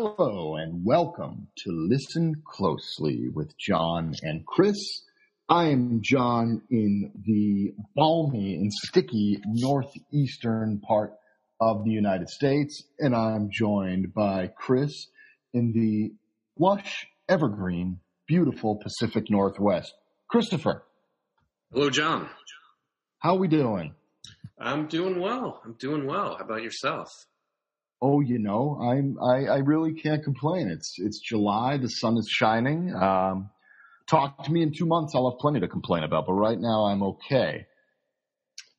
Hello and welcome to Listen Closely with Jon and Chris. I am Jon in the balmy and sticky northeastern part of the United States, and I'm joined by Chris in the lush, evergreen, beautiful Pacific Northwest. Christopher, Hello, Jon. how we doing? I'm doing well. I'm doing well. How about yourself? Oh, you know, I'm I, I really can't complain. It's it's July, the sun is shining. Um, talk to me in two months, I'll have plenty to complain about. But right now, I'm okay.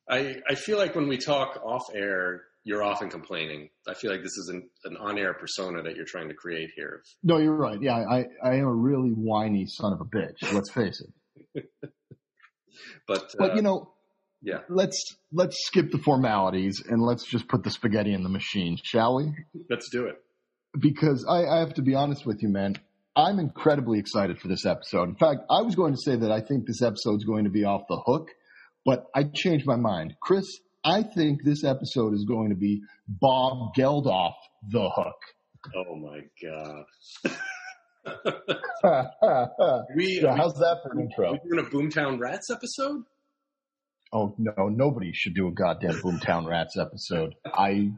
I, I feel like when we talk off air, you're often complaining. I feel like this is an, an on air persona that you're trying to create here. No, you're right. Yeah, I I am a really whiny son of a bitch. Let's face it. But, But uh, you know, yeah, let's let's skip the formalities and let's just put the spaghetti in the machine, shall we? let's do it. Because I, I have to be honest with you, man. I'm incredibly excited for this episode. In fact, I was going to say that I think this episode's going to be off the hook, but I changed my mind. Chris, I think this episode is going to be Bob Geldof the hook. Oh my God. yeah, We, how's that for an intro? are we doing a Boomtown Rats episode? Oh no, nobody should do a goddamn Boomtown Rats episode. I,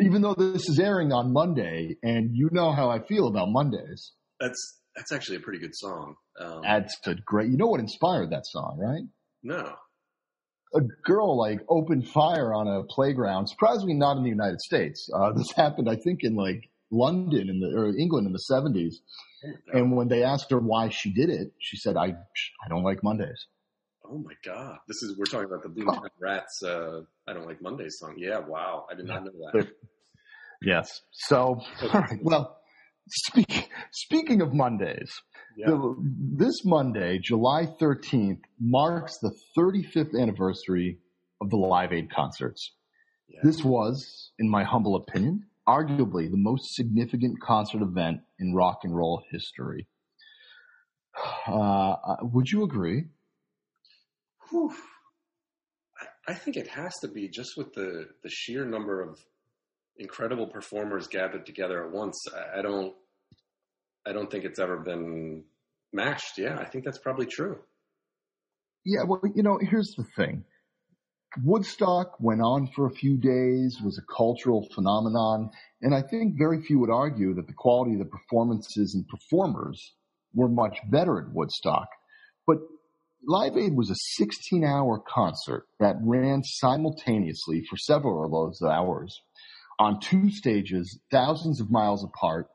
even though this is airing on Monday, and you know how I feel about Mondays. That's that's actually a pretty good song. Um, That's a great. You know what inspired that song, right? no. A girl like opened fire on a playground. Surprisingly, not in the United States. Uh, this happened, I think, in like London in the or England in the seventies. And when they asked her why she did it, she said, "I I don't like Mondays." Oh my God. This is, we're talking about the Boomtown Rats, uh, I Don't Like Mondays song. Yeah, wow. I did not know that. Yes. So, all right. Well, speak, speaking of Mondays, Yeah. the, this Monday, July 13th, marks the 35th anniversary of the Live Aid concerts. Yeah. This was, in my humble opinion, arguably the most significant concert event in rock and roll history. Uh, would you agree? Whew. I, think it has to be just with the, the sheer number of incredible performers gathered together at once. I don't I don't think it's ever been matched. Yeah, I think that's probably true. Yeah, well, you know, here's the thing. Woodstock went on for a few days, was a cultural phenomenon, and I think very few would argue that the quality of the performances and performers were much better at Woodstock. But Live Aid was a 16 hour concert that ran simultaneously for several of those hours on two stages, thousands of miles apart,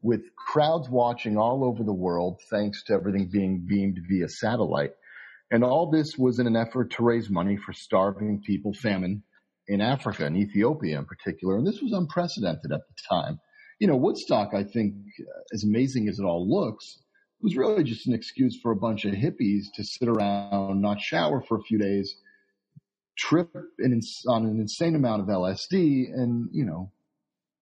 with crowds watching all over the world thanks to everything being beamed via satellite. And all this was in an effort to raise money for starving people, famine in Africa and Ethiopia in particular. And this was unprecedented at the time. You know, Woodstock, I think, as amazing as it all looks, was really just an excuse for a bunch of hippies to sit around, not shower for a few days, trip in, on an insane amount of LSD, and, you know,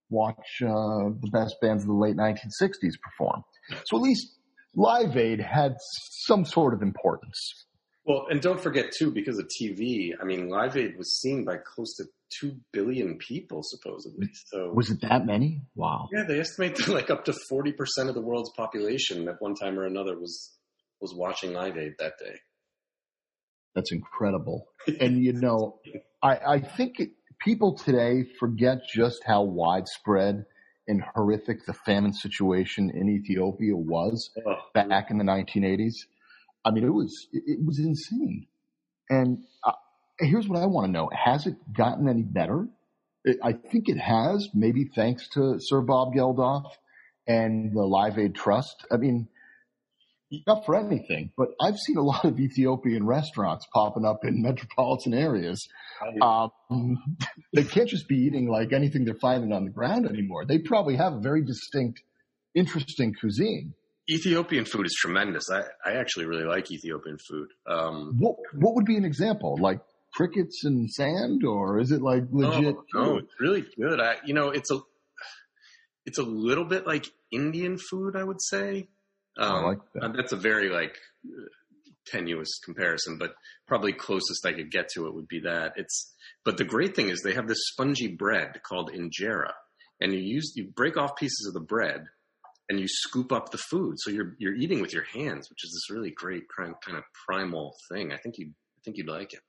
watch uh, the best bands of the late 1960s perform. So at least Live Aid had some sort of importance. Well, and don't forget too, because of TV, I mean, Live Aid was seen by close to two billion people supposedly. So Was it that many? Wow. yeah, they estimate that like up to forty percent of the world's population at one time or another was was watching Live Aid that day. That's incredible. And you know, I, I think it, people today forget just how widespread and horrific the famine situation in Ethiopia was Oh, back in the 1980s. I mean, it was it, was insane. And uh, here's what I want to know: Has it gotten any better? It, I think it has. Maybe thanks to Sir Bob Geldof and the Live Aid Trust. I mean, not for anything, but I've seen a lot of Ethiopian restaurants popping up in metropolitan areas. Um, they can't just be eating like anything they're finding on the ground anymore. They probably have a very distinct, interesting cuisine. Ethiopian food is tremendous. I, I actually really like Ethiopian food. Um, What what would be an example? Like crickets and sand, or is it like legit? No, no, it's really good. I, you know, it's a, it's a little bit like Indian food, I would say. Um, I like that. That's a very like tenuous comparison, but probably closest I could get to it would be that. It's, but the great thing is they have this spongy bread called injera, and you use you break off pieces of the bread and you scoop up the food. So you're you're eating with your hands, which is this really great kind of primal thing. I think you I think you'd like it.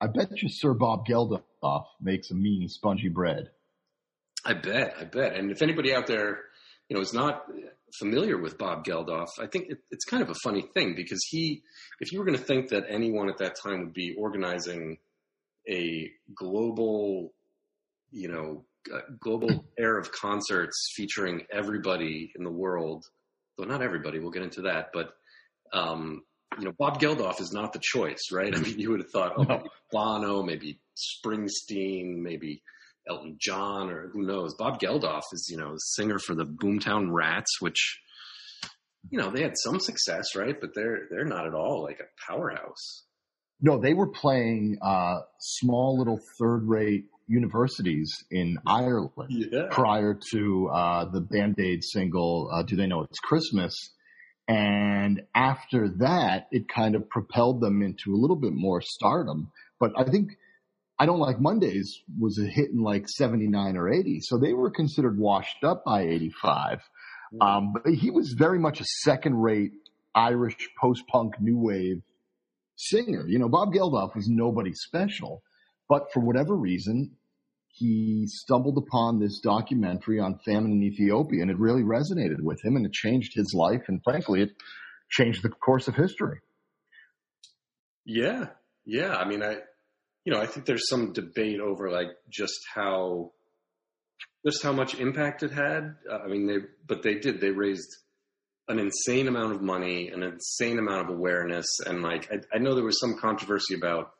I bet you Sir Bob Geldof makes a mean spongy bread. I bet, I bet. And if anybody out there, you know, is not familiar with Bob Geldof, I think it, it's kind of a funny thing because he, if you were going to think that anyone at that time would be organizing a global, you know, global air of concerts featuring everybody in the world, though not everybody, we'll get into that, but um, you know, Bob Geldof is not the choice, right? I mean, you would have thought, oh, maybe Bono, maybe Springsteen, maybe Elton John, or who knows. Bob Geldof is, you know, singer for the Boomtown Rats, which, you know, they had some success, right? But they're they're not at all like a powerhouse. No, they were playing uh, small little third rate universities in Ireland yeah. prior to uh, the Band Aid single, uh, Do They Know It's Christmas? And after that, it kind of propelled them into a little bit more stardom. But I think I Don't Like Mondays was a hit in like 79 or 80. So they were considered washed up by 85. Mm. Um, but he was very much a second rate Irish post punk new wave singer. You know, Bob Geldof was nobody special, but for whatever reason, he stumbled upon this documentary on famine in Ethiopia and it really resonated with him and it changed his life. And frankly, it changed the course of history. Yeah. Yeah. I mean, I, you know, I think there's some debate over like just how, just how much impact it had. Uh, I mean, they, but they did, they raised an insane amount of money, an insane amount of awareness. And like, I, I know there was some controversy about,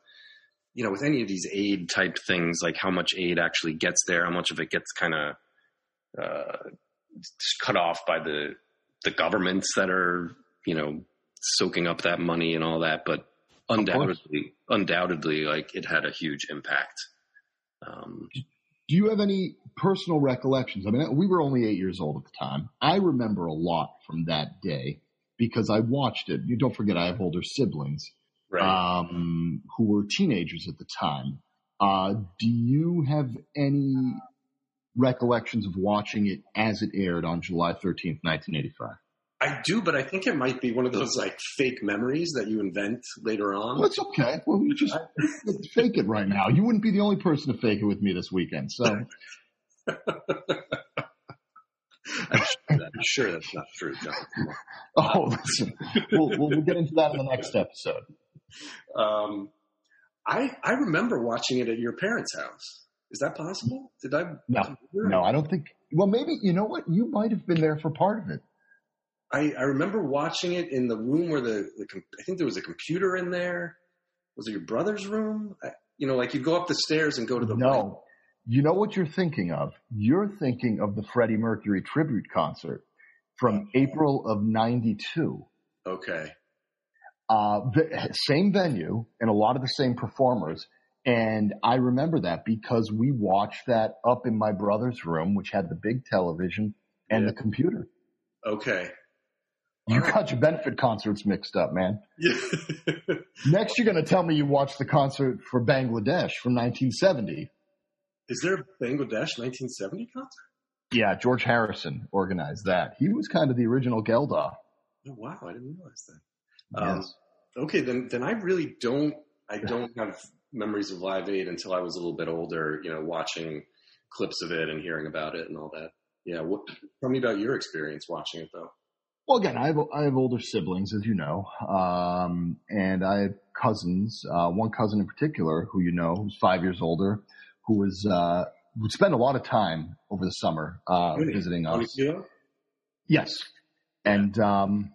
you know, with any of these aid type things, like how much aid actually gets there, how much of it gets kind of uh, cut off by the the governments that are, you know, soaking up that money and all that. But undoubtedly, undoubtedly, like it had a huge impact. Um, Do you have any personal recollections? I mean, we were only eight years old at the time. I remember a lot from that day because I watched it. You don't forget, I have older siblings right. um, who were teenagers at the time. Uh, do you have any recollections of watching it as it aired on July 13th, 1985? I do, but I think it might be one of those like fake memories that you invent later on. Well, it's okay. Well, you just fake it right now. You wouldn't be the only person to fake it with me this weekend. So. I'm, sure that, I'm sure that's not true, Jon. Oh, listen. We'll, we'll, we'll get into that in the next episode. Um, I I remember watching it at your parents' house. Is that possible? Did I? No, no, I don't think. Well, maybe you know what? You might have been there for part of it. I, I remember watching it in the room where the, the I think there was a computer in there. Was it your brother's room? I, you know, like you go up the stairs and go to the no. You know what you're thinking of? You're thinking of the Freddie Mercury tribute concert from April of '92. Okay. Uh, the same venue and a lot of the same performers. And I remember that because we watched that up in my brother's room, which had the big television and yeah. the computer. Okay. You got your benefit concerts mixed up, man. Yeah. Next, you're going to tell me you watched the concert for Bangladesh from 1970. Is there a Bangladesh 1970 concert? Yeah, George Harrison organized that. He was kind of the original Geldof. Oh, wow. I didn't realize that. Um, yes. Okay, then then I really don't I don't have memories of Live Aid until I was a little bit older. You know, watching clips of it and hearing about it and all that. Yeah, what, tell me about your experience watching it though. Well, again, I have I have older siblings, as you know, um, and I have cousins. Uh, one cousin in particular, who you know, who's five years older, who was uh, would spend a lot of time over the summer uh, really? visiting us. Yes, and um,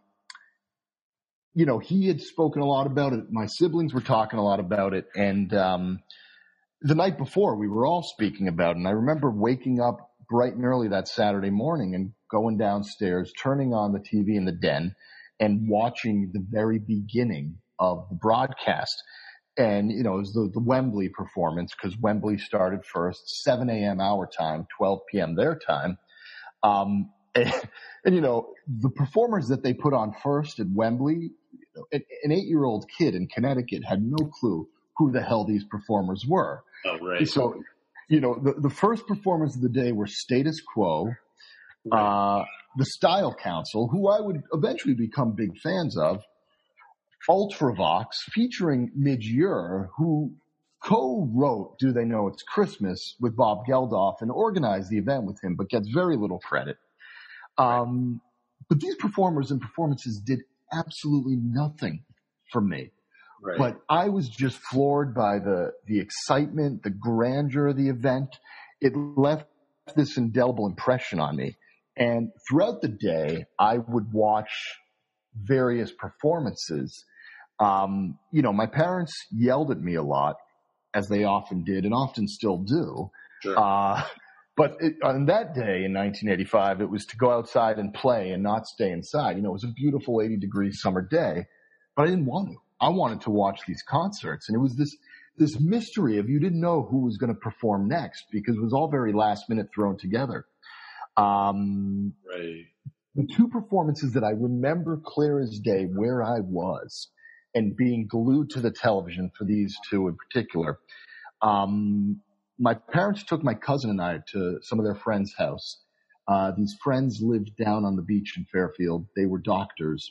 you know, he had spoken a lot about it. My siblings were talking a lot about it. And um, the night before, we were all speaking about it. And I remember waking up bright and early that Saturday morning and going downstairs, turning on the TV in the den, and watching the very beginning of the broadcast. And, you know, it was the, the Wembley performance because Wembley started first, 7 a.m. our time, 12 p.m. their time. Um, and, and, you know, the performers that they put on first at Wembley, an, an eight year old kid in Connecticut had no clue who the hell these performers were. Oh, right. So you know, the, the first performers of the day were Status Quo, uh, the Style Council, who I would eventually become big fans of, Ultravox, featuring Midge Ure, who co-wrote Do They Know It's Christmas with Bob Geldof and organized the event with him, but gets very little credit. Um, but these performers and performances did absolutely nothing for me. Right. But I was just floored by the, the excitement, the grandeur of the event. It left this indelible impression on me. And throughout the day, I would watch various performances. Um, you know, my parents yelled at me a lot, as they often did and often still do. Sure. Uh, but it, on that day in 1985, it was to go outside and play and not stay inside. You know, it was a beautiful 80 degree summer day, but I didn't want to. I wanted to watch these concerts, and it was this this mystery of you didn't know who was going to perform next because it was all very last minute thrown together. Um, right. the two performances that I remember clear as day where I was and being glued to the television for these two in particular. Um, my parents took my cousin and I to some of their friends' house. Uh, these friends lived down on the beach in Fairfield. They were doctors.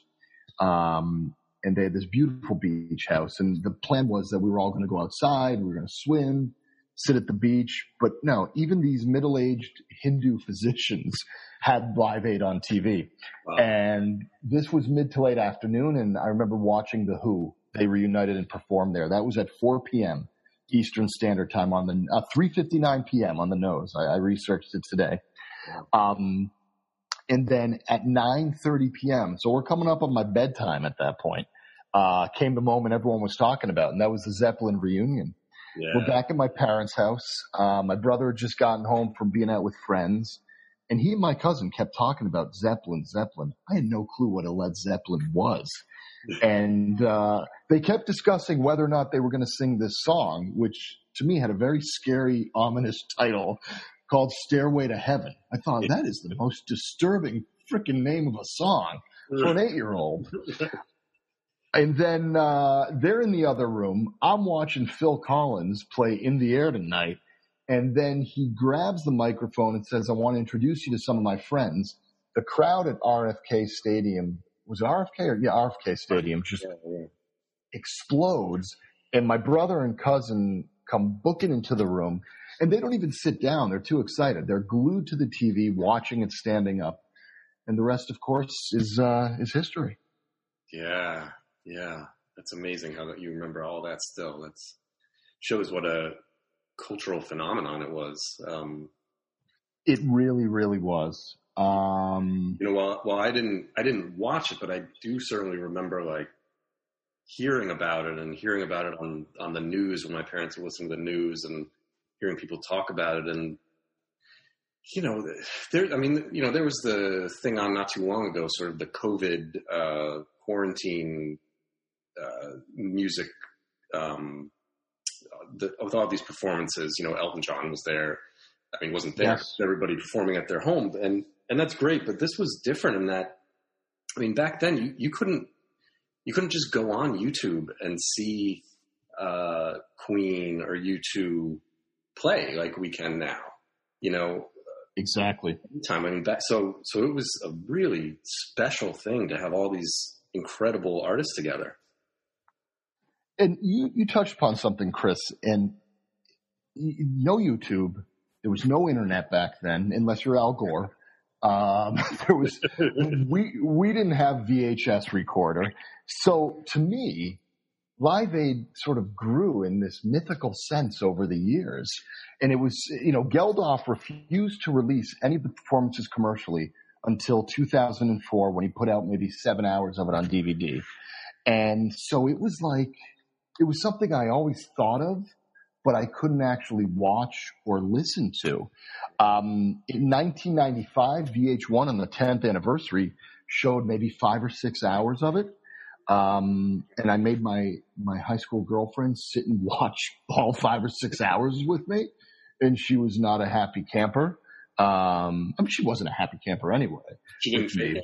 Um, and they had this beautiful beach house. And the plan was that we were all going to go outside, we were going to swim, sit at the beach. But no, even these middle aged Hindu physicians had Live Aid on TV. Wow. And this was mid to late afternoon. And I remember watching The Who. They reunited and performed there. That was at 4 p.m. Eastern Standard Time on the uh, 3:59 p.m. on the nose. I, I researched it today. Um, and then at 9:30 p.m. So we're coming up on my bedtime at that point. Uh, came the moment everyone was talking about, and that was the Zeppelin reunion. Yeah. We're back at my parents' house. Uh, my brother had just gotten home from being out with friends, and he and my cousin kept talking about Zeppelin. Zeppelin. I had no clue what a Led Zeppelin was, and uh, they kept discussing whether or not they were going to sing this song, which to me had a very scary, ominous title called "Stairway to Heaven." I thought that is the most disturbing freaking name of a song for an eight-year-old. And then uh, they're in the other room. I'm watching Phil Collins play In the Air Tonight. And then he grabs the microphone and says, I want to introduce you to some of my friends. The crowd at RFK Stadium, was it RFK or? Yeah, RFK Stadium just Yeah, yeah. explodes. And my brother and cousin come booking into the room and they don't even sit down. They're too excited. They're glued to the TV, watching it standing up. And the rest, of course, is, uh, is history. Yeah, yeah. That's amazing how that you remember all that still. That's shows what a cultural phenomenon it was. Um, It really, really was. Um, you know, while while I didn't I didn't watch it, but I do certainly remember like hearing about it and hearing about it on on the news when my parents were listening to the news and hearing people talk about it. And you know there I mean you know there was the thing on not too long ago sort of the COVID uh, quarantine uh, music um, the, with all these performances you know Elton John was there. I mean wasn't there Yes. everybody performing at their home. And and that's great but this was different in that I mean back then you, you couldn't you couldn't just go on YouTube and see uh, Queen or U2 play like we can now. You know, exactly. time. I mean, that, so so it was a really special thing to have all these incredible artists together. And you, you touched upon something, Chris, and no YouTube. There was no internet back then, unless you're Al Gore. Um, there was, we, we didn't have VHS recorder. So to me, Live Aid sort of grew in this mythical sense over the years. And it was, you know, Geldof refused to release any of the performances commercially until 2004 when he put out maybe seven hours of it on DVD. And so it was like, it was something I always thought of, but I couldn't actually watch or listen to. Um, in 1995, VH1 on the 10th anniversary showed maybe five or six hours of it. Um, and I made my, my high school girlfriend sit and watch all five or six hours with me. And she was not a happy camper. Um, I mean, she wasn't a happy camper anyway. She didn't me.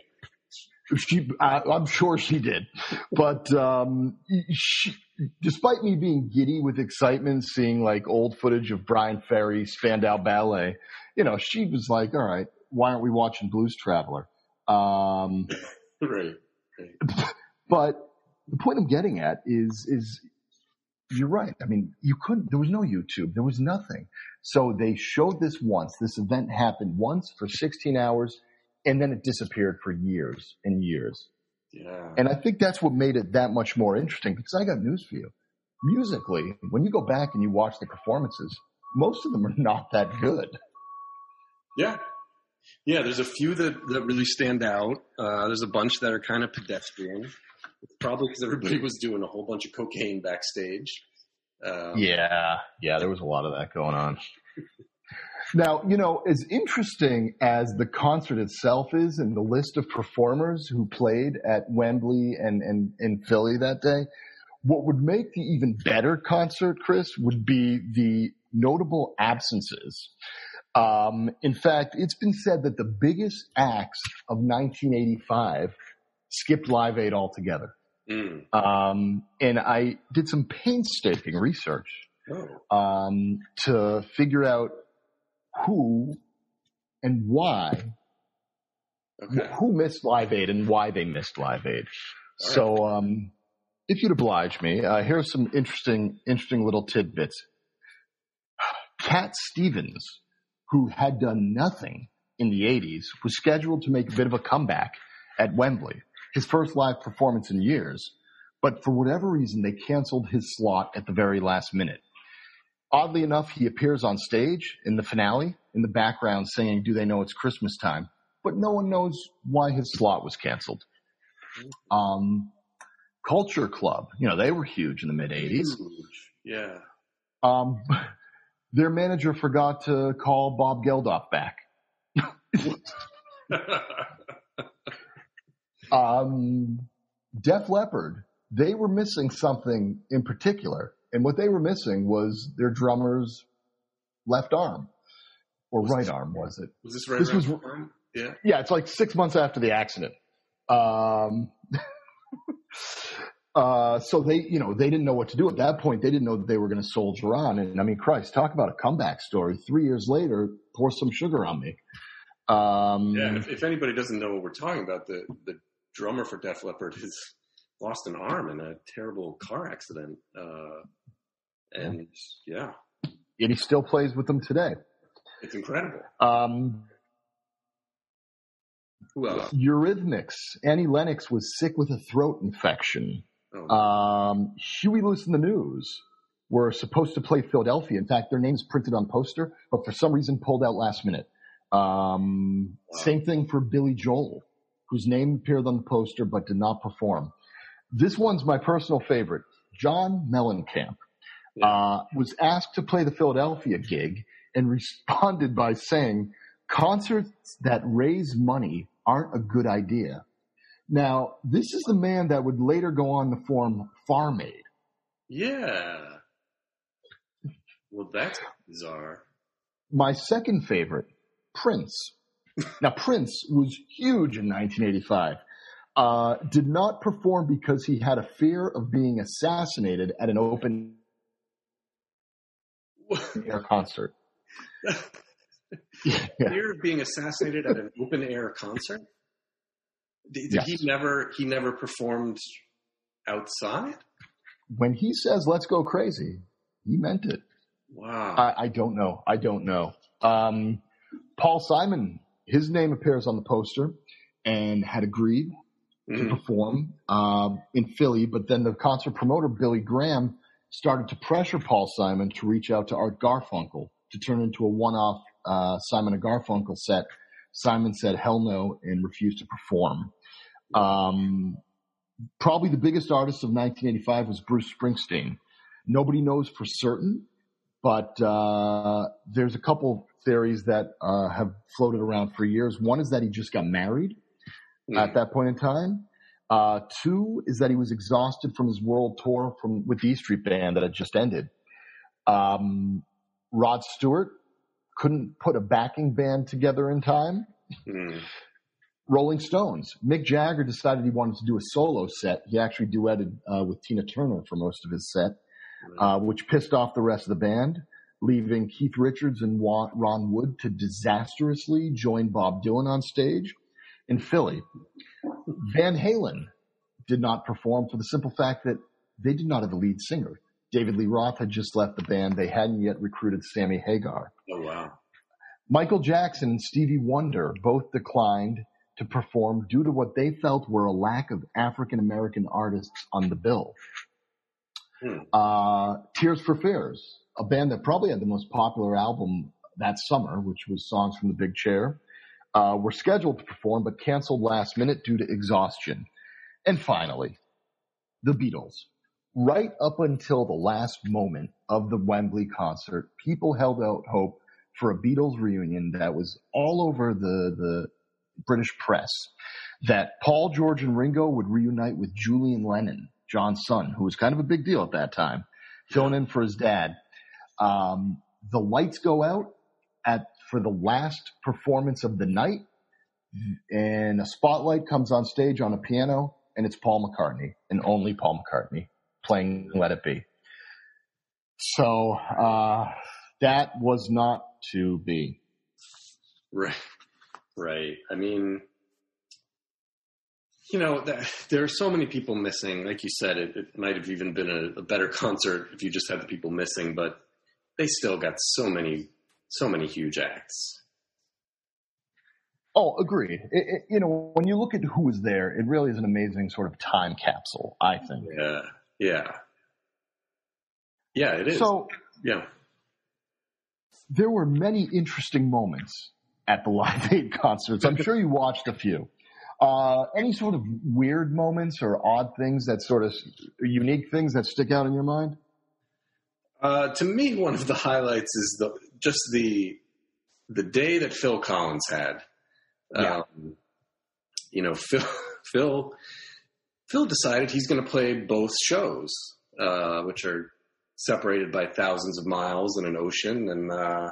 She, I, I'm sure she did, but um, she, despite me being giddy with excitement, seeing like old footage of Bryan Ferry, Spandau Ballet, you know, she was like, "All right, why aren't we watching Blues Traveler?" Um, right. right. But the point I'm getting at is is you're right. I mean, you couldn't. There was no YouTube. There was nothing. So they showed this once. This event happened once for 16 hours, and then it disappeared for years and years. Yeah. And I think that's what made it that much more interesting. Because I got news for you. Musically, when you go back and you watch the performances, most of them are not that good. Yeah. Yeah, there's a few that, that really stand out. Uh, there's a bunch that are kind of pedestrian. It's probably because everybody was doing a whole bunch of cocaine backstage. Um, yeah, yeah, there was a lot of that going on. Now, you know, as interesting as the concert itself is and the list of performers who played at Wembley and, and in Philly that day, what would make the even better concert, Chris, would be the notable absences. Um, in fact, it's been said that the biggest acts of 1985 skipped Live Aid altogether. mm. Um, and I did some painstaking research Oh. um, to figure out who and why, Okay. who missed Live Aid and why they missed Live Aid. So, um, if you'd oblige me, uh, here are some interesting, interesting little tidbits. Cat Stevens, who had done nothing in the 80s, was scheduled to make a bit of a comeback at Wembley, his first live performance in years. But for whatever reason, they canceled his slot at the very last minute. Oddly enough, he appears on stage in the finale in the background saying, Do They Know It's Christmas Time? But no one knows why his slot was canceled. Um, Culture Club, you know, they were huge in the mid 80s. Yeah. Um, their manager forgot to call Bob Geldof back. Um, Def Leppard, they were missing something in particular. And what they were missing was their drummer's left arm. Or right arm, was it? was this right This was- time? Yeah. Yeah, it's like six months after the accident. Um, uh, so they, you know, they didn't know what to do at that point. They didn't know that they were going to soldier on. And I mean, Christ, talk about a comeback story. Three years later, pour some sugar on me. Um, Yeah. If, if anybody doesn't know what we're talking about, the, the drummer for Def Leppard has lost an arm in a terrible car accident. Uh, and yeah, and he still plays with them today. it's incredible. Um, Who else? Eurythmics. Annie Lennox was sick with a throat infection. Oh, Um, Huey Lewis and the News were supposed to play Philadelphia. In fact, their names printed on poster, but for some reason pulled out last minute. Um, Wow. Same thing for Billy Joel, whose name appeared on the poster but did not perform. This one's my personal favorite. John Mellencamp uh, was asked to play the Philadelphia gig and responded by saying, "Concerts that raise money aren't a good idea." Now, this is the man that would later go on to form Farm Aid. yeah. Well, that's bizarre. My second favorite, Prince. Now, Prince was huge in 1985. Uh, did not perform because he had a fear of being assassinated at an open air concert. Yeah. Fear of being assassinated at an open air concert? Did, did Yes. he never he never performed outside? When he says "Let's go crazy," he meant it. Wow. I, I don't know. I don't know. Um, Paul Simon, his name appears on the poster and had agreed to Mhm. perform um, in Philly, but then the concert promoter Billy Graham started to pressure Paul Simon to reach out to Art Garfunkel to turn into a one-off uh, Simon and Garfunkel set. Simon said hell no and refused to perform. Um, probably the biggest artist of 1985 was Bruce Springsteen. Nobody knows for certain, but uh, there's a couple theories that uh, have floated around for years. One is that he just got married at that point in time. Uh, two is that he was exhausted from his world tour from with the E Street Band that had just ended. Um, Rod Stewart couldn't put a backing band together in time. Mm. Rolling Stones. Mick Jagger decided he wanted to do a solo set. He actually duetted uh, with Tina Turner for most of his set, uh, which pissed off the rest of the band, leaving Keith Richards and Ron Wood to disastrously join Bob Dylan on stage in Philly. Van Halen did not perform for the simple fact that they did not have a lead singer. David Lee Roth had just left the band. They hadn't yet recruited Sammy Hagar. Oh, wow. Michael Jackson and Stevie Wonder both declined to perform due to what they felt were a lack of African American artists on the bill. Hmm. Uh, Tears for Fears, a band that probably had the most popular album that summer, which was Songs from the Big Chair, uh, were scheduled to perform but canceled last minute due to exhaustion. And finally, the Beatles. Right up until the last moment of the Wembley concert, people held out hope for a Beatles reunion that was all over the, the British press that Paul, George, and Ringo would reunite with Julian Lennon, John's son, who was kind of a big deal at that time, filling in for his dad. Um, the lights go out at for the last performance of the night, and a spotlight comes on stage on a piano, and it's Paul McCartney and only Paul McCartney playing "Let It Be." So uh, that was not to be. Right. Right. I mean, you know, there are so many people missing. Like you said, it, it might have even been a, a, better concert if you just had the people missing, but they still got so many, so many huge acts. Oh, agreed. It, it, you know, when you look at who was there, it really is an amazing sort of time capsule. I think. Yeah. Yeah. Yeah. It is. So. Yeah. There were many interesting moments at the Live Aid concerts. I'm sure you watched a few. Uh, any sort of weird moments or odd things that sort of unique things that stick out in your mind? Uh, to me, one of the highlights is the just the the day that Phil Collins had. Yeah. Um, you know, Phil Phil Phil decided he's going to play both shows, uh, which are separated by thousands of miles and an ocean, and uh,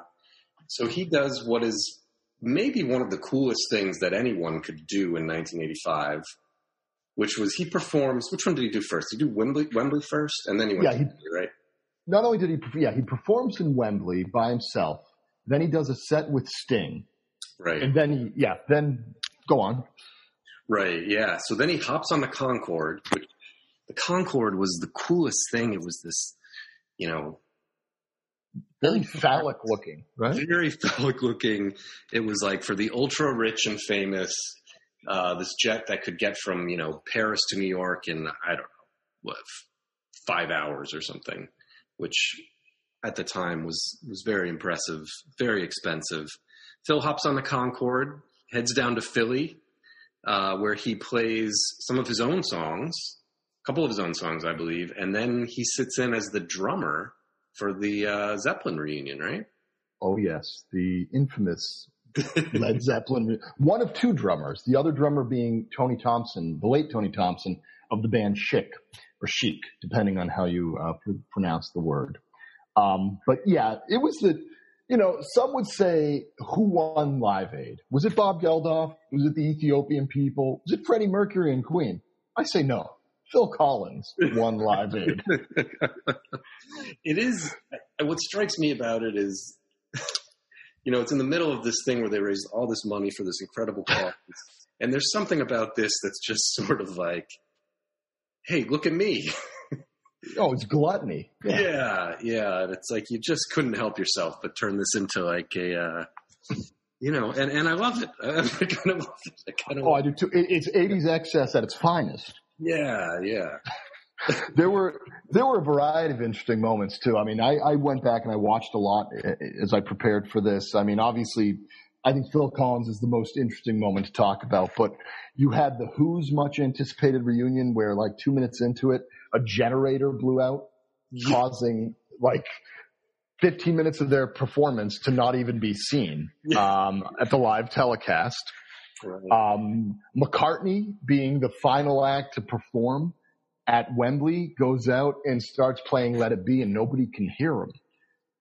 so he does what is maybe one of the coolest things that anyone could do in 1985, which was he performs. Which one did he do first? Did he do Wembley, Wembley first, and then he went yeah, to Wembley, right? Not only did he, yeah, he performs in Wembley by himself. Then he does a set with Sting, right? And then he, yeah, then go on. Right, yeah. So then he hops on the Concorde, which the Concorde was the coolest thing. It was this, you know, very phallic looking, right? Very phallic looking. It was like for the ultra rich and famous, uh, this jet that could get from you know Paris to New York in I don't know what five hours or something, which at the time was was very impressive, very expensive. Phil hops on the Concorde, heads down to Philly, uh, where he plays some of his own songs, a couple of his own songs, I believe, and then he sits in as the drummer for the uh, Zeppelin reunion, right? Oh yes, the infamous Led Zeppelin. One of two drummers. The other drummer being Tony Thompson, the late Tony Thompson of the band Chic or Chic, depending on how you uh, pr- pronounce the word. Um, but yeah, it was the. You know, some would say who won Live Aid? Was it Bob Geldof? Was it the Ethiopian people? Was it Freddie Mercury and Queen? I say no. Phil Collins won Live Aid. it is. What strikes me about it is, you know, it's in the middle of this thing where they raised all this money for this incredible cause, and there's something about this that's just sort of like, hey, look at me. oh, it's gluttony. Yeah. yeah, yeah. It's like you just couldn't help yourself but turn this into like a. Uh, you know, and, and I love it. I kind of love it. I kind of oh, I do too. It, it's 80s excess at its finest. Yeah, yeah. there were there were a variety of interesting moments too. I mean, I, I went back and I watched a lot as I prepared for this. I mean, obviously, I think Phil Collins is the most interesting moment to talk about. But you had the Who's much anticipated reunion where, like, two minutes into it, a generator blew out, yeah. causing like 15 minutes of their performance to not even be seen um, at the live telecast. Right. Um, McCartney, being the final act to perform at Wembley, goes out and starts playing Let It Be, and nobody can hear him.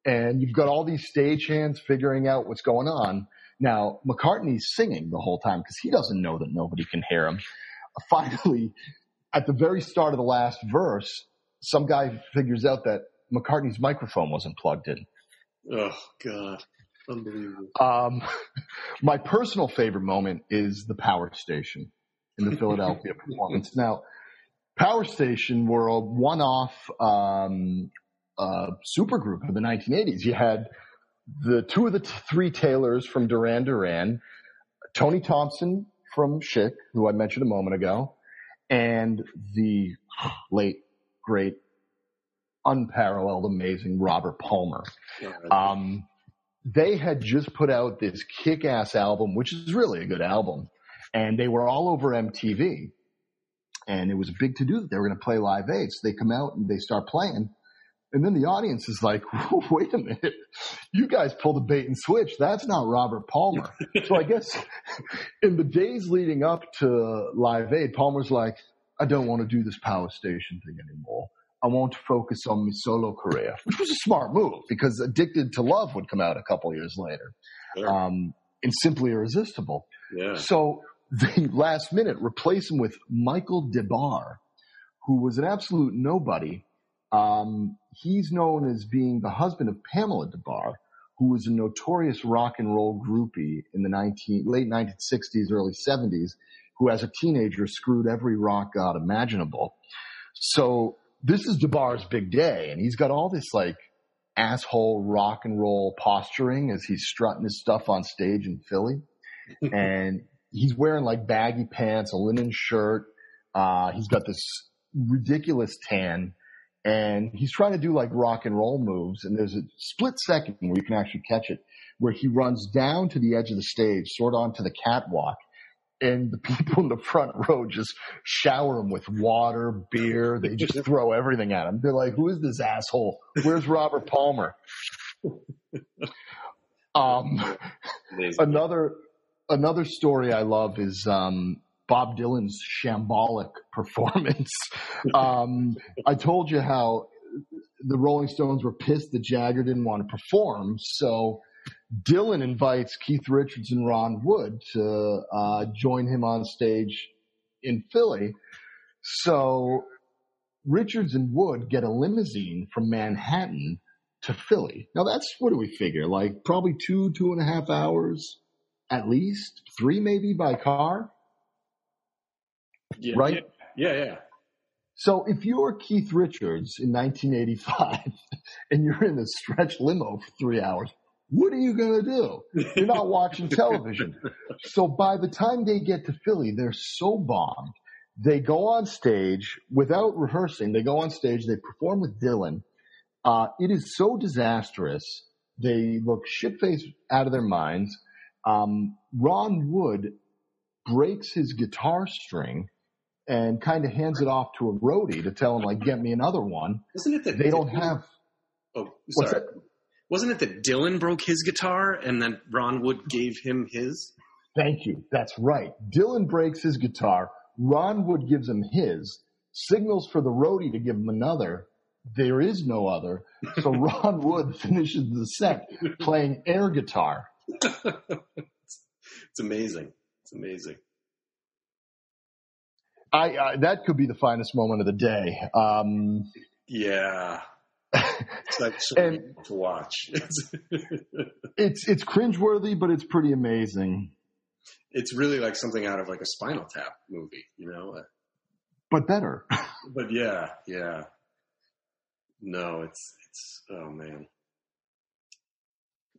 And you've got all these stagehands figuring out what's going on. Now, McCartney's singing the whole time because he doesn't know that nobody can hear him. Finally, at the very start of the last verse, some guy figures out that McCartney's microphone wasn't plugged in. Oh God, unbelievable. Um, my personal favorite moment is the power station in the Philadelphia performance. Now, Power Station were a one-off um, uh, supergroup of the 1980s. You had the two of the t- three Taylors from Duran Duran, Tony Thompson from Chic, who I mentioned a moment ago, and the late, great, unparalleled, amazing Robert Palmer. Um, they had just put out this kick-ass album, which is really a good album, and they were all over MTV. And it was a big to do that they were going to play Live Aid. So they come out and they start playing, and then the audience is like, "Wait a minute, you guys pulled a bait and switch. That's not Robert Palmer." so I guess in the days leading up to Live Aid, Palmer's like, "I don't want to do this Power Station thing anymore." I want to focus on my solo career, which was a smart move because Addicted to Love would come out a couple years later. Sure. Um, and Simply Irresistible. yeah. So the last minute replace him with Michael Des Barres, who was an absolute nobody. Um, he's known as being the husband of Pamela Des Barres, who was a notorious rock and roll groupie in the 19, late 1960s, early 70s, who as a teenager screwed every rock god imaginable. So this is Des Barres's big day, and he's got all this like asshole rock and roll posturing as he's strutting his stuff on stage in Philly. and he's wearing like baggy pants, a linen shirt. Uh, he's got this ridiculous tan and he's trying to do like rock and roll moves. And there's a split second where you can actually catch it where he runs down to the edge of the stage, sort of onto the catwalk. And the people in the front row just shower him with water, beer. They just throw everything at him. They're like, who is this asshole? Where's Robert Palmer? Um, another another story I love is um, Bob Dylan's shambolic performance. um, I told you how the Rolling Stones were pissed that Jagger didn't want to perform, so Dylan invites Keith Richards and Ron Wood to uh, join him on stage in Philly. So Richards and Wood get a limousine from Manhattan to Philly. Now that's what do we figure? Like probably two, two and a half hours at least, three maybe by car. Yeah, right? Yeah, yeah. So if you're Keith Richards in 1985 and you're in a stretch limo for three hours, what are you going to do? You're not watching television. So by the time they get to Philly, they're so bombed. They go on stage without rehearsing. They go on stage. They perform with Dylan. Uh, it is so disastrous. They look shit-faced out of their minds. Um, Ron Wood breaks his guitar string and kind of hands it off to a roadie to tell him like, get me another one. Isn't it that They don't have, Oh, sorry. Wasn't it that Dylan broke his guitar and then Ron Wood gave him his? Thank you. That's right. Dylan breaks his guitar. Ron Wood gives him his, signals for the roadie to give him another. There is no other. So Ron Wood finishes the set playing air guitar. It's amazing. It's amazing. I, I that could be the finest moment of the day. Um, Yeah. It's like so And- to watch. It's, it's cringeworthy, but it's pretty amazing. it's really like something out of like a Spinal Tap movie, you know? But better. But yeah, yeah. No, it's it's oh man.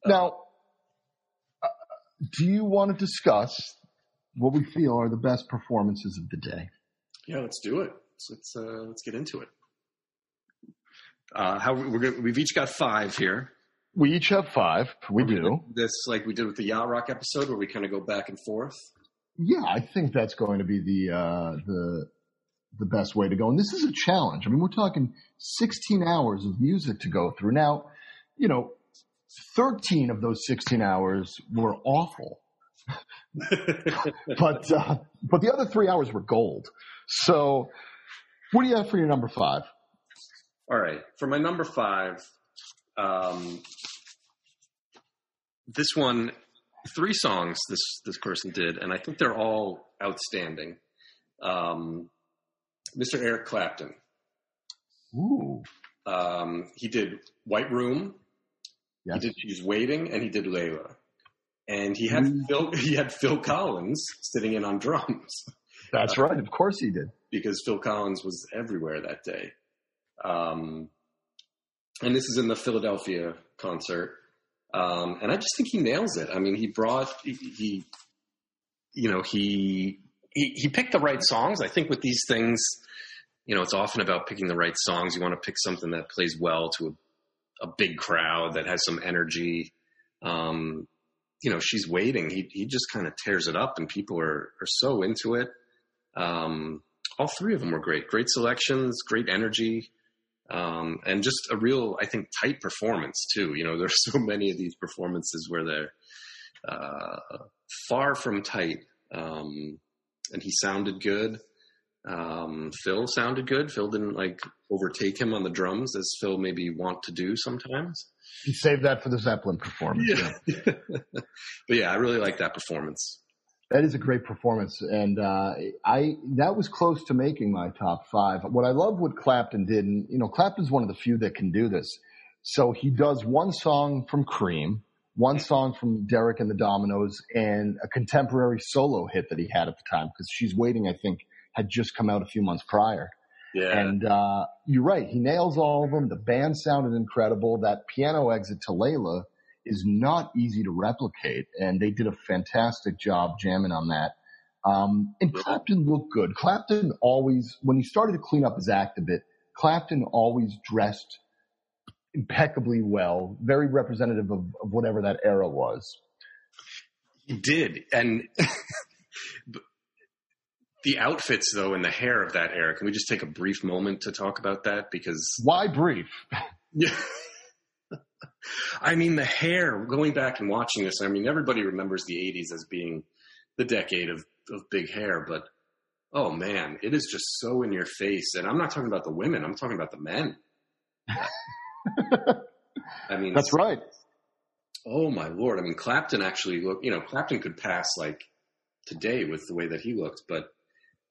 Now, uh, do you want to discuss what we feel are the best performances of the day? Yeah, let's do it. So let's uh, let's get into it. Uh, how we're gonna, we've each got five here. We each have five. We we do. this like we did with the Yacht Rock episode, where we kind of go back and forth. Yeah, I think that's going to be the uh, the the best way to go. And this is a challenge. I mean, we're talking 16 hours of music to go through. Now, you know, 13 of those 16 hours were awful, but uh, but the other three hours were gold. So, what do you have for your number five? All right, for my number five, um, this one three songs this this person did, and I think they're all outstanding. Um, Mr. Eric Clapton. Ooh. Um, he did White Room. Yes. He did She's Waiting, and he did Layla. And he had Mm. Phil. He had Phil Collins sitting in on drums That's right. Of course he did. because Phil Collins was everywhere that day. Um, and this is in the Philadelphia concert. Um, and I just think he nails it. I mean, he brought he, he you know, he, he he picked the right songs. I think with these things, you know, it's often about picking the right songs. You want to pick something that plays well to a, a big crowd that has some energy. Um, you know, she's waiting. He he just kind of tears it up, and people are are so into it. Um, all three of them were great. Great selections, great energy, um, and just a real, I think, tight performance too. You know, there's so many of these performances where they're uh, far from tight, um, and he sounded good. Um, Phil sounded good. Phil didn't like overtake him on the drums as Phil maybe want to do sometimes. He saved that for the Zeppelin performance. but yeah, I really like that performance. That is a great performance, and uh, I that was close to making my top five. What I love what Clapton did, and you know, Clapton's one of the few that can do this. So he does one song from Cream, one song from Derek and the Dominos, and a contemporary solo hit that he had at the time because "She's Waiting," I think, had just come out a few months prior. Yeah, And uh, you're right, he nails all of them. The band sounded incredible. That piano exit to Layla is not easy to replicate, and they did a fantastic job jamming on that. Um, and Clapton looked good. Clapton always, when he started to clean up his act a bit, Clapton always dressed impeccably well, very representative of, of whatever that era was. he did, and the outfits though and the hair of that era. Can we just take a brief moment to talk about that because Why brief? Yeah. I mean, the hair, going back and watching this, I mean, everybody remembers the 80s as being the decade of, of big hair, but oh man, it is just so in your face. And I'm not talking about the women, I'm talking about the men. I mean, That's right. oh my lord. I mean, Clapton actually looked, you know, Clapton could pass like today with the way that he looked, but,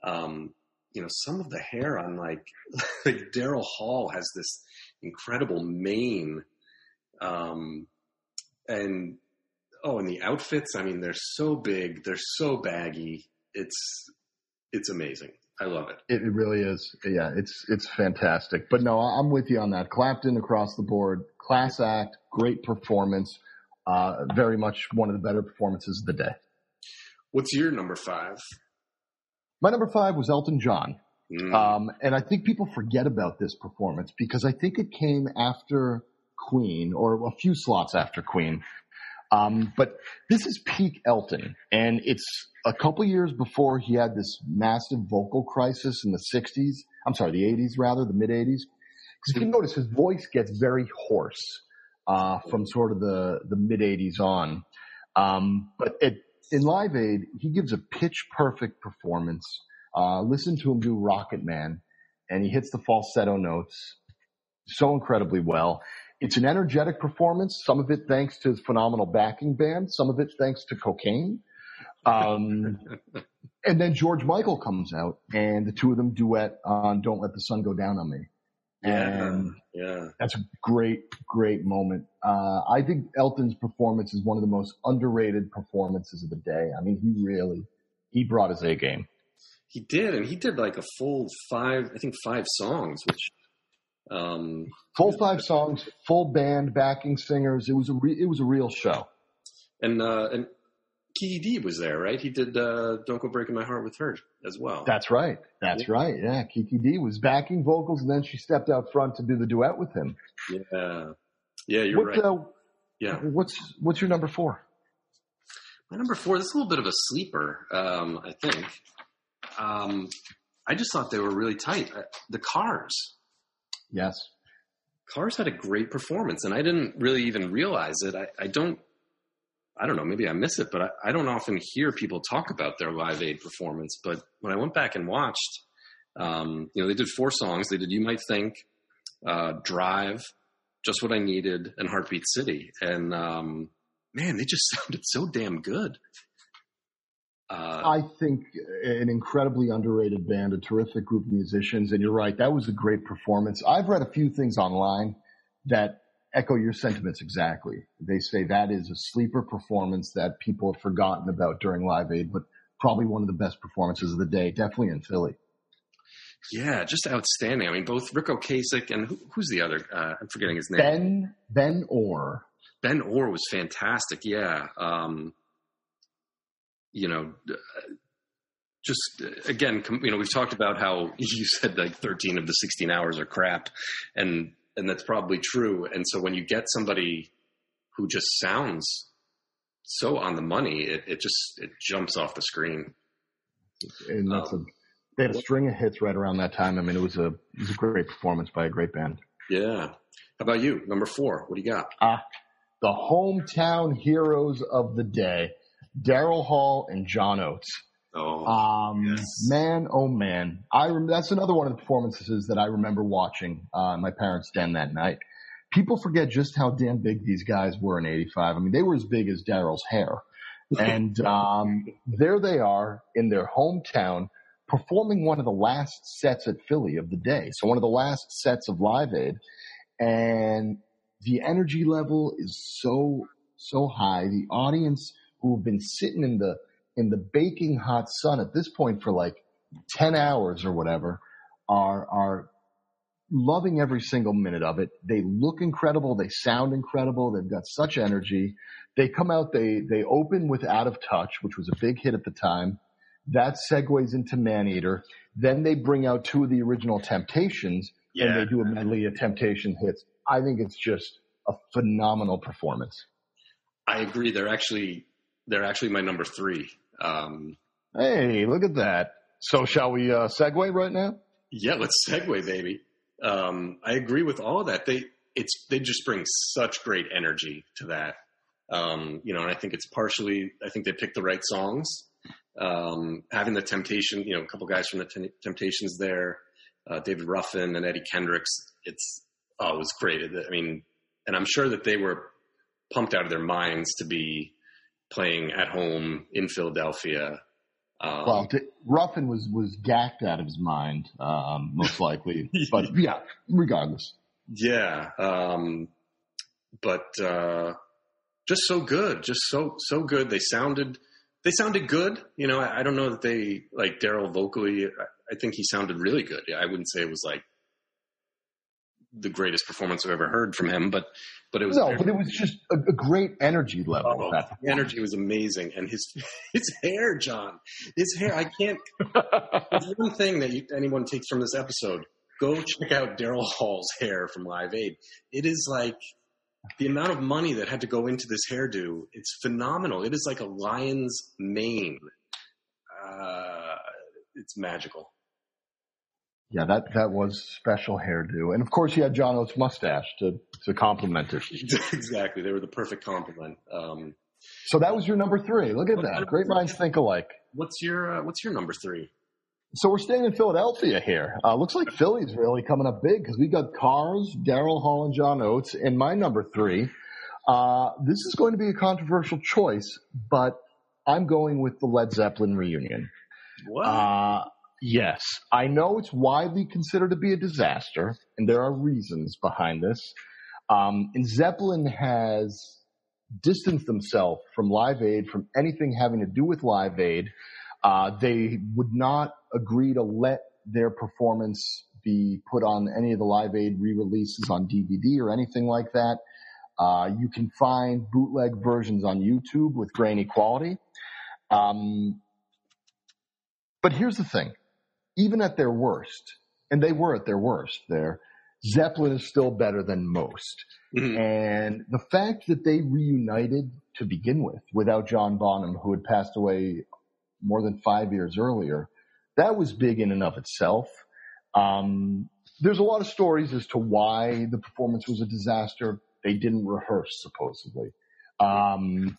um, you know, some of the hair on like, like Daryl Hall has this incredible mane. Um, and, oh, and the outfits, I mean, they're so big, they're so baggy. It's, it's amazing. I love it. It, it really is. Yeah, it's it's fantastic. But no, I'm with you on that. Clapton across the board, class act, great performance. Uh, very much one of the better performances of the day. What's your number five? My number five was Elton John. Mm, Um, and I think people forget about this performance because I think it came after Queen or a few slots after Queen. Um, but this is peak Elton and it's a couple years before he had this massive vocal crisis in the sixties. I'm sorry, the eighties rather, the mid eighties. Because if you notice his voice gets very hoarse, uh, from sort of the, the mid eighties on. Um, but it, in Live Aid, he gives a pitch perfect performance. Uh, listen to him do Rocket Man, and he hits the falsetto notes so incredibly well. It's an energetic performance. Some of it thanks to his phenomenal backing band. Some of it thanks to cocaine. Um, and then George Michael comes out, and the two of them duet on "Don't Let the Sun Go Down on Me." Yeah, And yeah. that's a great, great moment. Uh, I think Elton's performance is one of the most underrated performances of the day. I mean, he really, he brought his A game. He did, and he did like a full five, I think five songs, which, um, Full five songs, full band, backing singers. It was a, re- it was a real show. and uh, and Kiki was there, right? He did uh, "Don't Go Breaking My Heart" with her as well. That's right. That's right. Yeah. Kiki Dee was backing vocals and then she stepped out front to do the duet with him. yeah, yeah, you're what, right. uh, yeah, what's, what's your number four? my number four. This is a little bit of a sleeper, um, I think. Um, I just thought they were really tight. Uh, the Cars. Yes. Cars had a great performance, and I didn't really even realize it. I, I don't, I don't know, maybe I miss it, but I, I don't often hear people talk about their Live Aid performance. But when I went back and watched, um, you know, they did four songs. They did "You Might Think," uh, "Drive," "Just What I Needed," and "Heartbeat City." And um, man, they just sounded so damn good. Uh, I think an incredibly underrated band, a terrific group of musicians, and you're right, that was a great performance. I've read a few things online that echo your sentiments exactly. They say that is a sleeper performance that people have forgotten about during Live Aid, but probably one of the best performances of the day, definitely in Philly. Yeah, just outstanding. I mean, both Ric Ocasek and who, who's the other? Uh, I'm forgetting his name. Ben Ben Orr. Ben Orr was fantastic. Yeah. Um, you know, just again, you know, we've talked about how you said like 13 of the 16 hours are crap, and and that's probably true. And so when you get somebody who just sounds so on the money, it, it just it jumps off the screen. And that's um, a they had a string of hits right around that time. I mean, it was a it was a great performance by a great band. Yeah. How about you? Number four. What do you got? Ah, the hometown heroes of the day, Daryl Hall and John Oates. Oh, um, yes. man, oh man! I rem- that's another one of the performances that I remember watching uh, my parents' den that night. People forget just how damn big these guys were in '85. I mean, they were as big as Daryl's hair, and um, there they are in their hometown performing one of the last sets at Philly of the day. So one of the last sets of Live Aid. And the energy level is so, so high. The audience who have been sitting in the, in the baking hot sun at this point for like 10 hours or whatever are, are loving every single minute of it. They look incredible. They sound incredible. They've got such energy. They come out, they, they open with Out of Touch, which was a big hit at the time. That segues into Maneater. Then they bring out two of the original Temptations yeah. and they do a medley of Temptation hits. I think it's just a phenomenal performance. I agree. They're actually they're actually my number three. Um, hey, look at that. So shall we uh, segue right now? Yeah, let's segue, baby. Um, I agree with all of that. They it's they just bring such great energy to that. Um, you know, and I think it's partially I think they picked the right songs um, having the temptation, you know, a couple guys from the t- Temptations there, uh, David Ruffin and Eddie Kendricks. It's oh, it was great. I mean, and I'm sure that they were pumped out of their minds to be playing at home in Philadelphia. Um, well, Ruffin was was gacked out of his mind, um, most likely. but yeah, regardless. Yeah, um, but uh, just so good, just so so good. They sounded they sounded good. You know, I, I don't know that they like Daryl vocally. I, I, think he sounded really good. I wouldn't say it was like the greatest performance I've ever heard from him, but but it was no, but it was just a, a great energy level. Oh, the energy was amazing, and his his hair, Jon, his hair. I can't. one thing that you, anyone takes from this episode. Go check out Daryl Hall's hair from Live Aid. It is like the amount of money that had to go into this hairdo, it's phenomenal. It is like a lion's mane. Uh, it's magical. Yeah, that, that was special hairdo. And of course you had John Oates mustache to, to complement it. exactly. They were the perfect complement. Um, so that was your number three. Look at that. Great minds think alike. What's your, uh, what's your number three? So we're staying in Philadelphia here. Uh, looks like Philly's really coming up big because we've got Cars, Daryl Hall, and John Oates in my number three. Uh, this is going to be a controversial choice, but I'm going with the Led Zeppelin reunion. What? Uh, yes, I know it's widely considered to be a disaster, and there are reasons behind this. Um, and Zeppelin has distanced themselves from Live Aid, from anything having to do with Live Aid. Uh, they would not agree to let their performance be put on any of the Live Aid re-releases on DVD or anything like that. Uh, you can find bootleg versions on YouTube with grainy quality. Um, but here's the thing. Even at their worst, and they were at their worst there, Zeppelin is still better than most. Mm-hmm. And the fact that they reunited to begin with without John Bonham, who had passed away more than five years earlier, that was big in and of itself. Um, there's a lot of stories as to why the performance was a disaster. They didn't rehearse, supposedly. Um,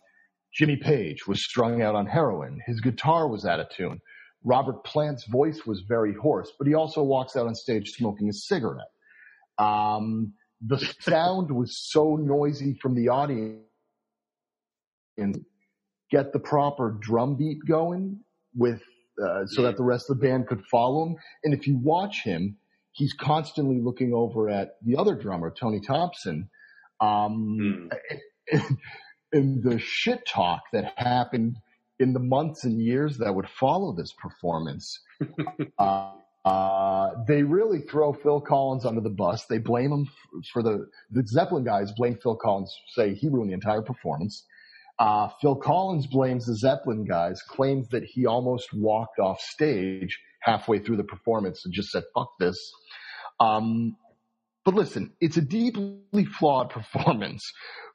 Jimmy Page was strung out on heroin. His guitar was out of tune. Robert Plant's voice was very hoarse, but he also walks out on stage smoking a cigarette. Um, the sound was so noisy from the audience and get the proper drum beat going with uh, so that the rest of the band could follow him. And if you watch him, he's constantly looking over at the other drummer, Tony Thompson. Um, mm. and the shit talk that happened in the months and years that would follow this performance. uh, uh, they really throw Phil Collins under the bus. They blame him for the, the Zeppelin guys blame Phil Collins, say he ruined the entire performance. Uh, Phil Collins blames the Zeppelin guys, claims that he almost walked off stage halfway through the performance and just said, fuck this. Um, but listen, it's a deeply flawed performance,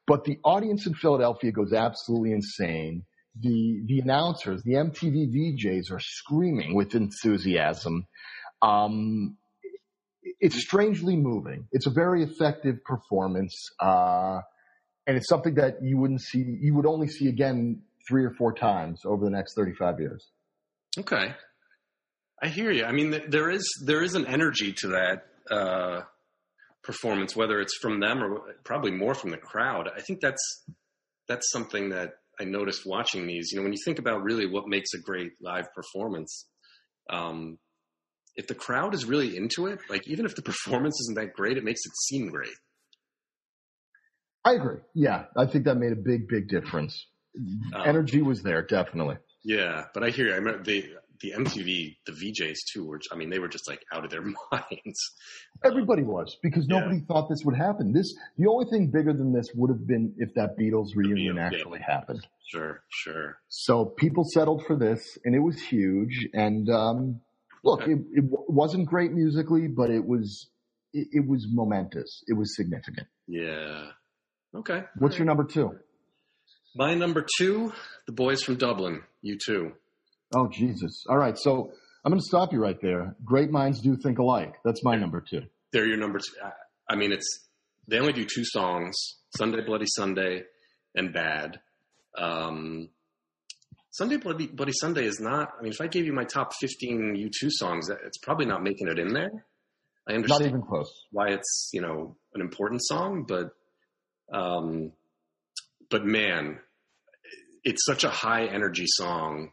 but the audience in Philadelphia goes absolutely insane the the announcers, the MTV VJs are screaming with enthusiasm. Um, it's strangely moving. It's a very effective performance, uh, and it's something that you wouldn't see. You would only see again three or four times over the next thirty-five years. Okay, I hear you. I mean, there is there is an energy to that uh, performance, whether it's from them or probably more from the crowd. I think that's that's something that I noticed watching these. You know, when you think about really what makes a great live performance, um, if the crowd is really into it, like even if the performance isn't that great, it makes it seem great. I agree. Yeah, I think that made a big, big difference. Um, Energy was there, definitely. Yeah, but I hear you. I remember they the MTV, the VJs too, were, I mean, they were just like out of their minds. Everybody was because nobody yeah. thought this would happen. This, the only thing bigger than this would have been if that Beatles reunion yeah. actually happened. Sure, sure. So people settled for this and it was huge. And, um, look, okay. it, it, wasn't great musically, but it was, it, it, was momentous. It was significant. Yeah. Okay. What's right. your number two? My number two, the boys from Dublin, U2. Oh, Jesus. All right. So I'm going to stop you right there. Great minds do think alike. That's my number two. They're your number two. I mean, it's, they only do two songs Sunday Bloody Sunday and Bad. Um, Sunday Bloody, Bloody Sunday is not, I mean, if I gave you my top 15 U2 songs, it's probably not making it in there. I understand. Not even close. Why it's, you know, an important song, but, um, but man, it's such a high energy song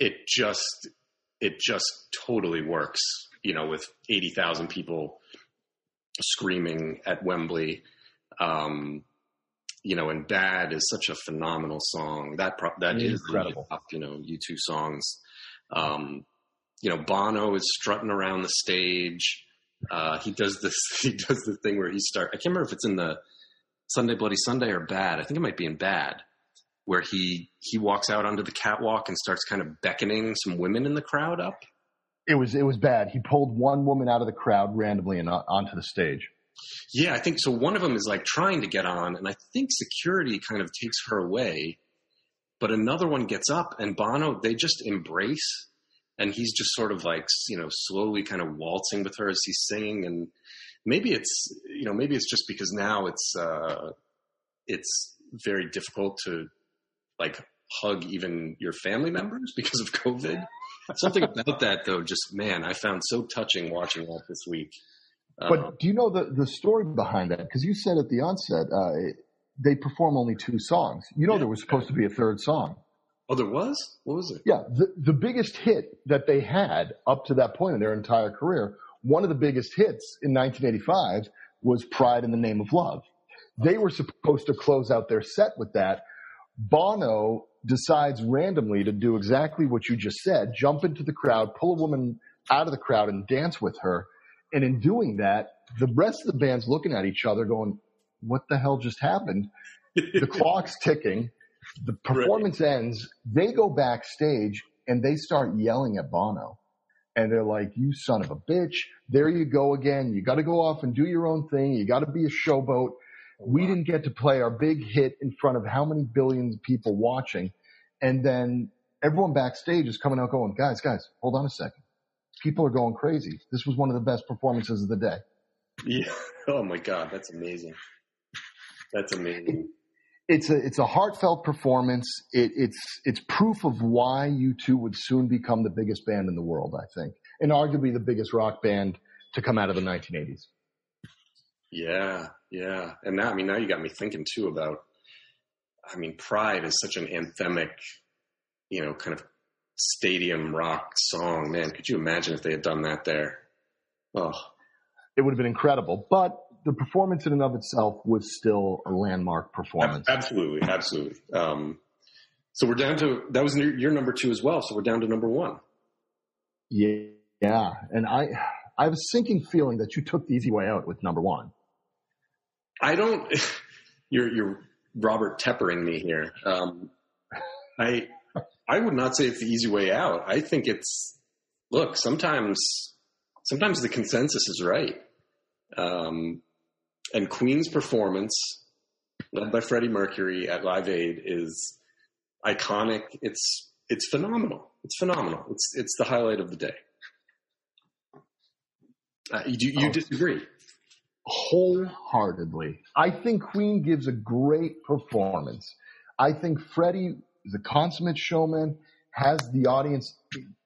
it just it just totally works. You know, with eighty thousand people screaming at Wembley. Um, you know, and "Bad" is such a phenomenal song. That pro- that is incredible. Top, you know, U2 songs. Um, you know, Bono is strutting around the stage. Uh, he does this. He does the thing where he start. I can't remember if it's in the Sunday Bloody Sunday or Bad. I think it might be in Bad, where he he walks out onto the catwalk and starts kind of beckoning some women in the crowd up. It was it was bad. He pulled one woman out of the crowd randomly and onto the stage. Yeah, I think so. One of them is like trying to get on, and I think security kind of takes her away. But another one gets up, and Bono they just embrace, and he's just sort of like you know slowly kind of waltzing with her as he's singing, and maybe it's you know maybe it's just because now it's uh, it's very difficult to like hug even your family members because of COVID. Something about that though, just man, I found so touching watching that this week. But um, do you know the the story behind that? Because you said at the onset uh, they perform only two songs. You know yeah, there was supposed to be a third song. Oh, there was. What was it? Yeah, the the biggest hit that they had up to that point in their entire career. One of the biggest hits in 1985 was "Pride in the Name of Love." They were supposed to close out their set with that, Bono decides randomly to do exactly what you just said, jump into the crowd, pull a woman out of the crowd and dance with her. And in doing that, the rest of the band's looking at each other going, what the hell just happened? the clock's ticking. The performance right. ends. They go backstage and they start yelling at Bono. And they're like, you son of a bitch. There you go again. You got to go off and do your own thing. You got to be a showboat. We didn't get to play our big hit in front of how many billions of people watching. And then everyone backstage is coming out going, guys, guys, hold on a second. People are going crazy. This was one of the best performances of the day. Yeah. Oh my God. That's amazing. That's amazing. It's a, it's a heartfelt performance. It, it's, it's proof of why U2 would soon become the biggest band in the world, I think, and arguably the biggest rock band to come out of the 1980s. Yeah, yeah. And now, I mean, now you got me thinking too about I mean, Pride is such an anthemic, you know, kind of stadium rock song. Man, could you imagine if they had done that there? Oh, it would have been incredible. But the performance in and of itself was still a landmark performance. Absolutely, absolutely. Um, so we're down to that was your number two as well. So we're down to number one. Yeah, yeah, and I I have a sinking feeling that you took the easy way out with number one. I don't. You're you're Robert Teppering me here. Um, I I would not say it's the easy way out. I think it's look. Sometimes sometimes the consensus is right. Um, and Queen's performance, led by Freddie Mercury at Live Aid, is iconic. It's it's phenomenal. It's phenomenal. It's it's the highlight of the day. Uh, you you oh. disagree? Wholeheartedly. I think Queen gives a great performance. I think Freddie a consummate showman, has the audience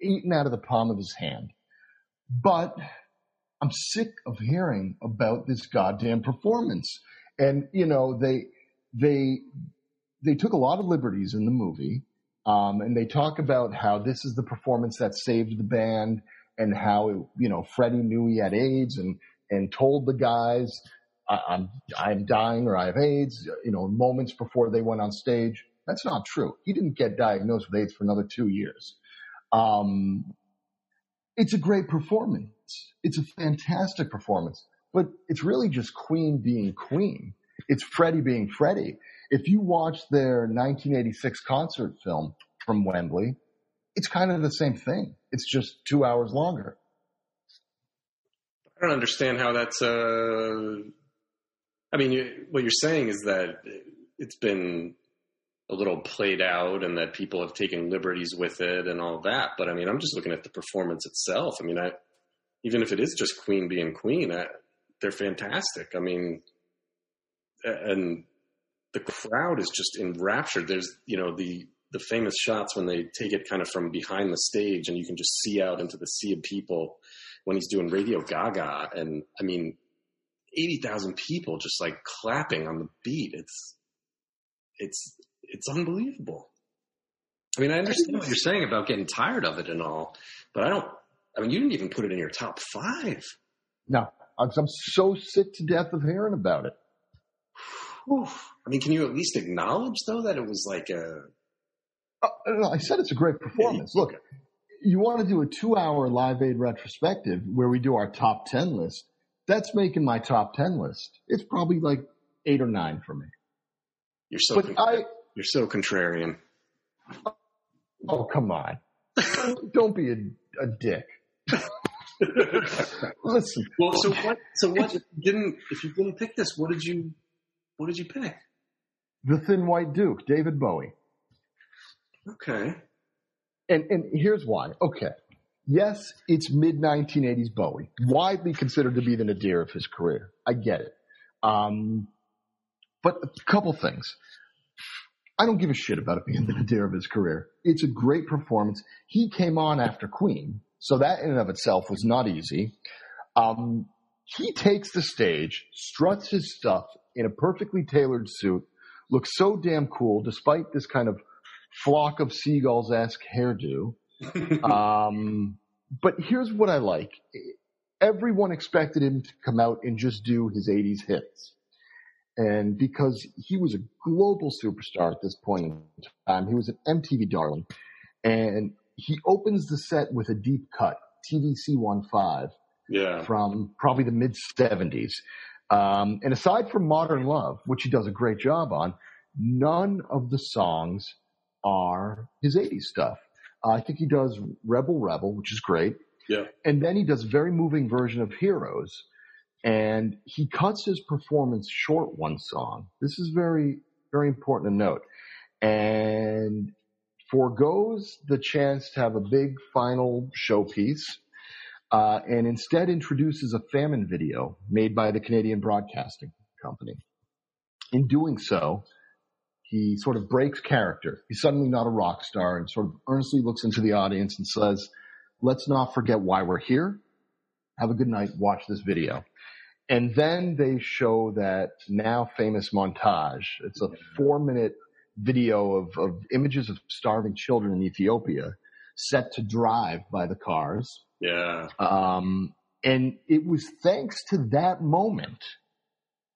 eaten out of the palm of his hand. But I'm sick of hearing about this goddamn performance. And you know, they they they took a lot of liberties in the movie, um, and they talk about how this is the performance that saved the band, and how it, you know Freddie knew he had AIDS and and told the guys, "I'm I'm dying or I have AIDS," you know, moments before they went on stage. That's not true. He didn't get diagnosed with AIDS for another two years. Um, it's a great performance. It's a fantastic performance, but it's really just Queen being Queen. It's Freddie being Freddie. If you watch their 1986 concert film from Wembley, it's kind of the same thing. It's just two hours longer. Don't understand how that's. Uh, I mean, you, what you're saying is that it's been a little played out and that people have taken liberties with it and all that. But I mean, I'm just looking at the performance itself. I mean, I, even if it is just Queen being Queen, I, they're fantastic. I mean, and the crowd is just enraptured. There's, you know, the, the famous shots when they take it kind of from behind the stage and you can just see out into the sea of people when he's doing Radio Gaga. And I mean, 80,000 people just like clapping on the beat. It's, it's, it's unbelievable. I mean, I understand what you're saying about getting tired of it and all, but I don't. I mean, you didn't even put it in your top five. No, I'm, I'm so sick to death of hearing about it. Whew. I mean, can you at least acknowledge though that it was like a? Uh, I said it's a great performance. Look, you want to do a two-hour Live Aid retrospective where we do our top ten list. That's making my top ten list. It's probably like eight or nine for me. You're so. But I, you're so contrarian. Oh, come on. Don't be a, a dick. Listen. Well, so what? So what? If you didn't, if you didn't pick this, what did you? What did you pick? The Thin White Duke, David Bowie. Okay. And and here's why. Okay. Yes, it's mid 1980s Bowie, widely considered to be the nadir of his career. I get it. Um, but a couple things. I don't give a shit about it being the nadir of his career. It's a great performance. He came on after Queen, so that in and of itself was not easy. Um, he takes the stage, struts his stuff in a perfectly tailored suit, looks so damn cool despite this kind of flock of seagulls esque hairdo. um, but here's what I like. Everyone expected him to come out and just do his 80s hits. And because he was a global superstar at this point in time, he was an MTV darling. And he opens the set with a deep cut, TVC 15, yeah. from probably the mid 70s. Um, and aside from Modern Love, which he does a great job on, none of the songs are his 80s stuff. Uh, I think he does Rebel Rebel, which is great. Yeah. And then he does a very moving version of Heroes, and he cuts his performance short one song. This is very, very important to note. And foregoes the chance to have a big final showpiece uh, and instead introduces a famine video made by the Canadian Broadcasting Company. In doing so, he sort of breaks character. He's suddenly not a rock star and sort of earnestly looks into the audience and says, let's not forget why we're here. Have a good night. Watch this video. And then they show that now famous montage. It's a four minute video of, of images of starving children in Ethiopia set to drive by the cars. Yeah. Um, and it was thanks to that moment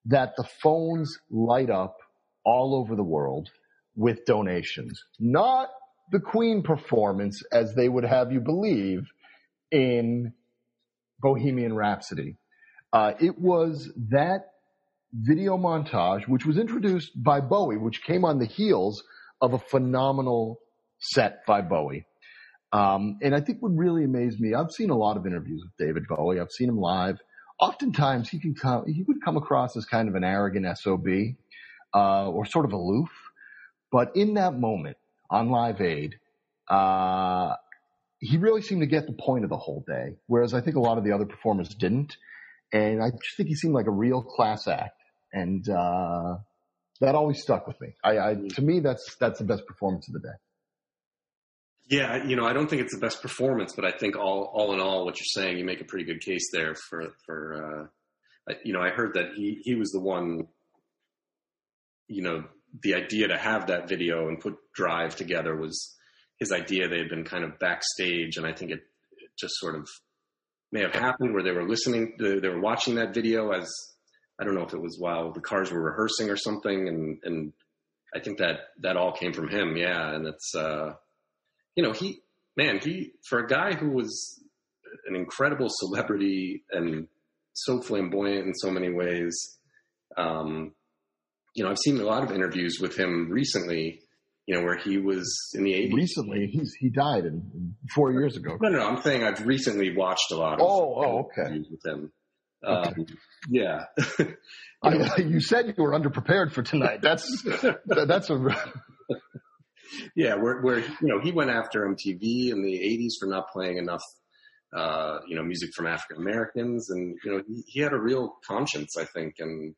that the phones light up all over the world with donations. Not the Queen performance as they would have you believe in Bohemian Rhapsody. Uh, it was that video montage, which was introduced by Bowie, which came on the heels of a phenomenal set by Bowie. Um, and I think what really amazed me, I've seen a lot of interviews with David Bowie. I've seen him live. Oftentimes he can come, he would come across as kind of an arrogant SOB, uh, or sort of aloof. But in that moment on Live Aid, uh, he really seemed to get the point of the whole day, whereas I think a lot of the other performers didn't. And I just think he seemed like a real class act, and uh, that always stuck with me. I, I, to me, that's that's the best performance of the day. Yeah, you know, I don't think it's the best performance, but I think all all in all, what you're saying, you make a pretty good case there for for. Uh, you know, I heard that he he was the one. You know, the idea to have that video and put Drive together was his idea. They had been kind of backstage, and I think it, it just sort of may have happened where they were listening, they were watching that video as I don't know if it was while the cars were rehearsing or something, and and I think that that all came from him. Yeah, and it's. uh you know, he, man, he, for a guy who was an incredible celebrity and so flamboyant in so many ways, um, you know, I've seen a lot of interviews with him recently, you know, where he was in the 80s. Recently, he's, he died in, four years ago. No, no, I'm saying I've recently watched a lot of oh, oh, okay. interviews with him. Um, okay. Yeah. I, you said you were underprepared for tonight. That's that's a yeah, where where you know he went after MTV in the '80s for not playing enough, uh, you know, music from African Americans, and you know he, he, had a real conscience, I think, and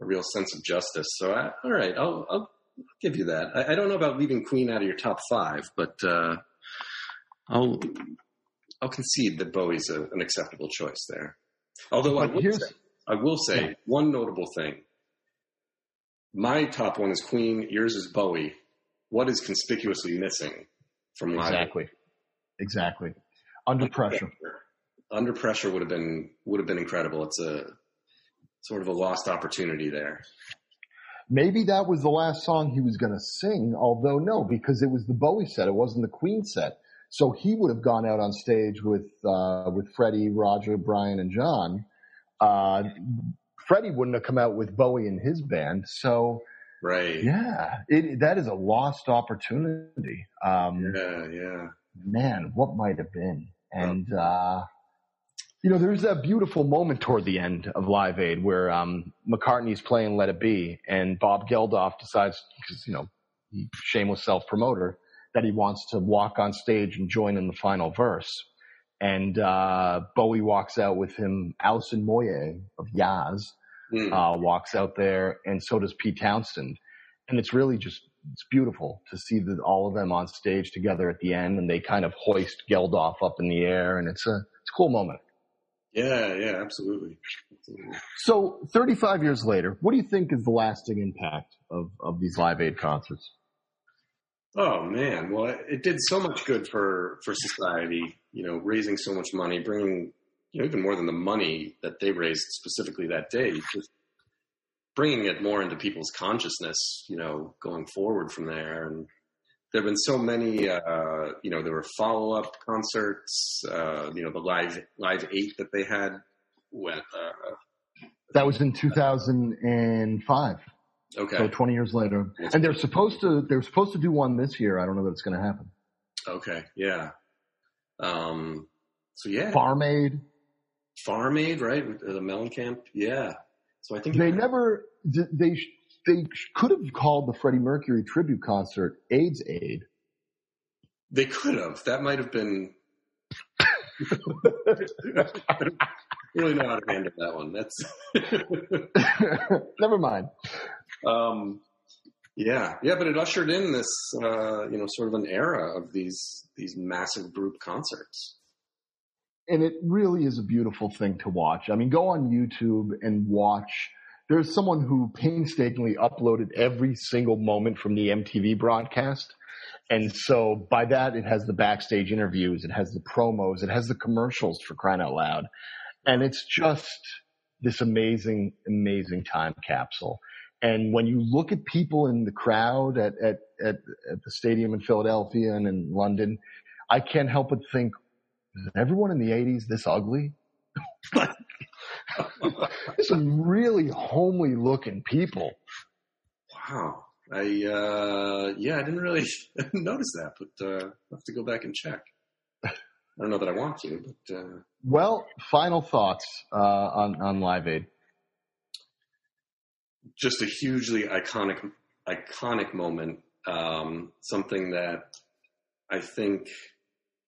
a real sense of justice. So, I, all right, I'll, I'll give you that. I, I, don't know about leaving Queen out of your top five, but uh, I'll I'll concede that Bowie's a, an acceptable choice there. Although I will, say, I will say yeah. one notable thing. My top one is Queen. Yours is Bowie what is conspicuously missing from live? Exactly. Exactly. Under pressure. Under pressure would have been would have been incredible. It's a sort of a lost opportunity there. Maybe that was the last song he was going to sing, although no, because it was the Bowie set. It wasn't the Queen set. So he would have gone out on stage with uh, with Freddie, Roger, Brian, and John. Uh, Freddie wouldn't have come out with Bowie and his band. So Right. Yeah. It, that is a lost opportunity. Um, yeah, yeah. Man, what might have been? And, uh, you know, there's that beautiful moment toward the end of Live Aid where um, McCartney's playing Let It Be, and Bob Geldof decides, because, you know, shameless self promoter, that he wants to walk on stage and join in the final verse. And uh, Bowie walks out with him, Alison Moyet of Yaz, mm. uh, walks out there, and so does Pete Townshend. And it's really just it's beautiful to see the, all of them on stage together at the end, and they kind of hoist Geldof up in the air, and it's a it's a cool moment. Yeah, yeah, absolutely. absolutely. So, 35 years later, what do you think is the lasting impact of, of these Live Aid concerts? Oh man, well, it did so much good for for society. You know, raising so much money, bringing you know, even more than the money that they raised specifically that day, just bringing it more into people's consciousness, you know, going forward from there. And there have been so many, uh, you know, there were follow up concerts, uh, you know, the live, live eight that they had when, uh, that was in 2005. Okay. So 20 years later. And they're supposed to, they're supposed to do one this year. I don't know that it's going to happen. Okay. Yeah. Um, so yeah. Farm Aid. Farm Aid, right? The Mellencamp, yeah. So I think they never they they could have called the Freddie Mercury tribute concert AIDS Aid. They could have. That might have been. really know how to handle that one. That's never mind. Um, yeah, yeah, but it ushered in this, uh, you know, sort of an era of these these massive group concerts and it really is a beautiful thing to watch. I mean, go on YouTube and watch there's someone who painstakingly uploaded every single moment from the MTV broadcast. And so by that, it has the backstage interviews, it has the promos, it has the commercials for crying out loud. And it's just this amazing, amazing time capsule. And when you look at people in the crowd at, at, at, at the stadium in Philadelphia and in London, I can't help but think, is everyone in the 80s this ugly? There's some really homely looking people. Wow. I uh, yeah, I didn't really notice that, but uh, I'll have to go back and check. I don't know that I want to, but uh, well, final thoughts uh, on on Live Aid. Just a hugely iconic iconic moment. Um, something that I think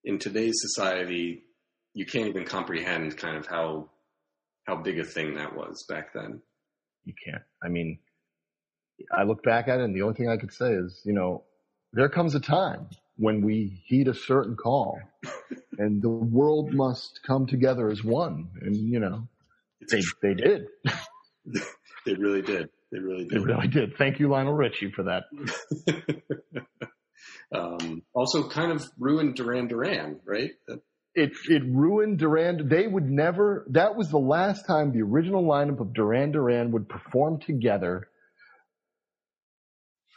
in today's society you can't even comprehend kind of how how big a thing that was back then. You can't. I mean, I look back at it, and the only thing I could say is, you know, there comes a time when we heed a certain call, and the world must come together as one. And you know, they they did. they really did. They really did. They really did. Thank you, Lionel Richie, for that. um, also, kind of ruined Duran Duran, right? That, it it ruined Duran. They would never. That was the last time the original lineup of Duran Duran would perform together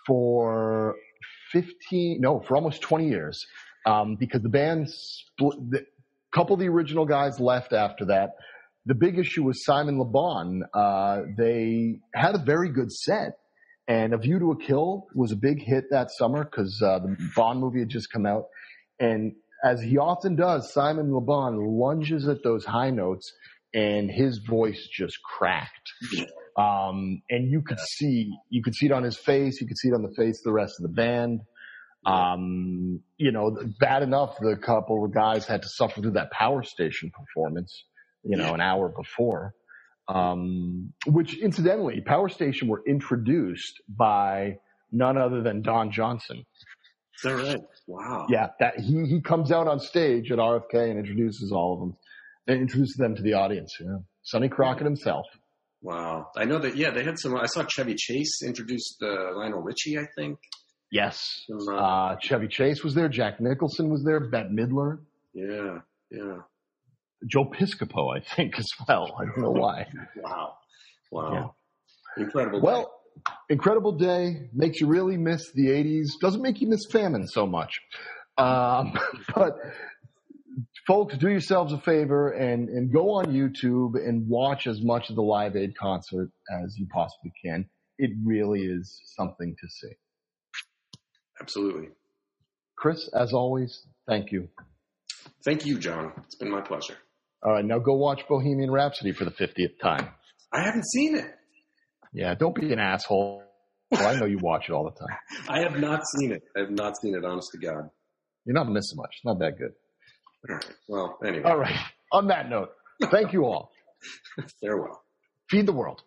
for fifteen, no, for almost twenty years, um, because the band split. The, couple of the original guys left after that. The big issue was Simon Le Bon. Uh, they had a very good set, and A View to a Kill was a big hit that summer because uh, the Bond movie had just come out, and as he often does, Simon Le Bon lunges at those high notes and his voice just cracked. Um, and you could see, you could see it on his face. You could see it on the face of the rest of the band. Um, you know, bad enough the couple of guys had to suffer through that power station performance, you know, an hour before. Um, which incidentally, Power Station were introduced by none other than Don Johnson. Is that right? Wow. Yeah, that he he comes out on stage at RFK and introduces all of them, and introduces them to the audience. Yeah, Sonny Crockett himself. Wow, I know that. Yeah, they had some. I saw Chevy Chase introduced uh, Lionel Richie. I think. Yes, some, uh, uh, Chevy Chase was there. Jack Nicholson was there. Bette Midler. Yeah, yeah. Joe Piscopo, I think, as well. I don't know why. wow, wow, yeah. incredible. Well, incredible day. Makes you really miss the 80s. Doesn't make you miss famine so much. Um, but folks, do yourselves a favor and, and go on YouTube and watch as much of the Live Aid concert as you possibly can. It really is something to see. Absolutely. Chris, as always, thank you. Thank you, Jon. It's been my pleasure. All right, now go watch Bohemian Rhapsody for the 50th time. I haven't seen it. Yeah, don't be an asshole. Well, I know you watch it all the time. I have not seen it. I have not seen it, honest to God. You're not missing much. It's not that good. All right. Well, anyway. All right. On that note, thank you all. Farewell. Feed the world.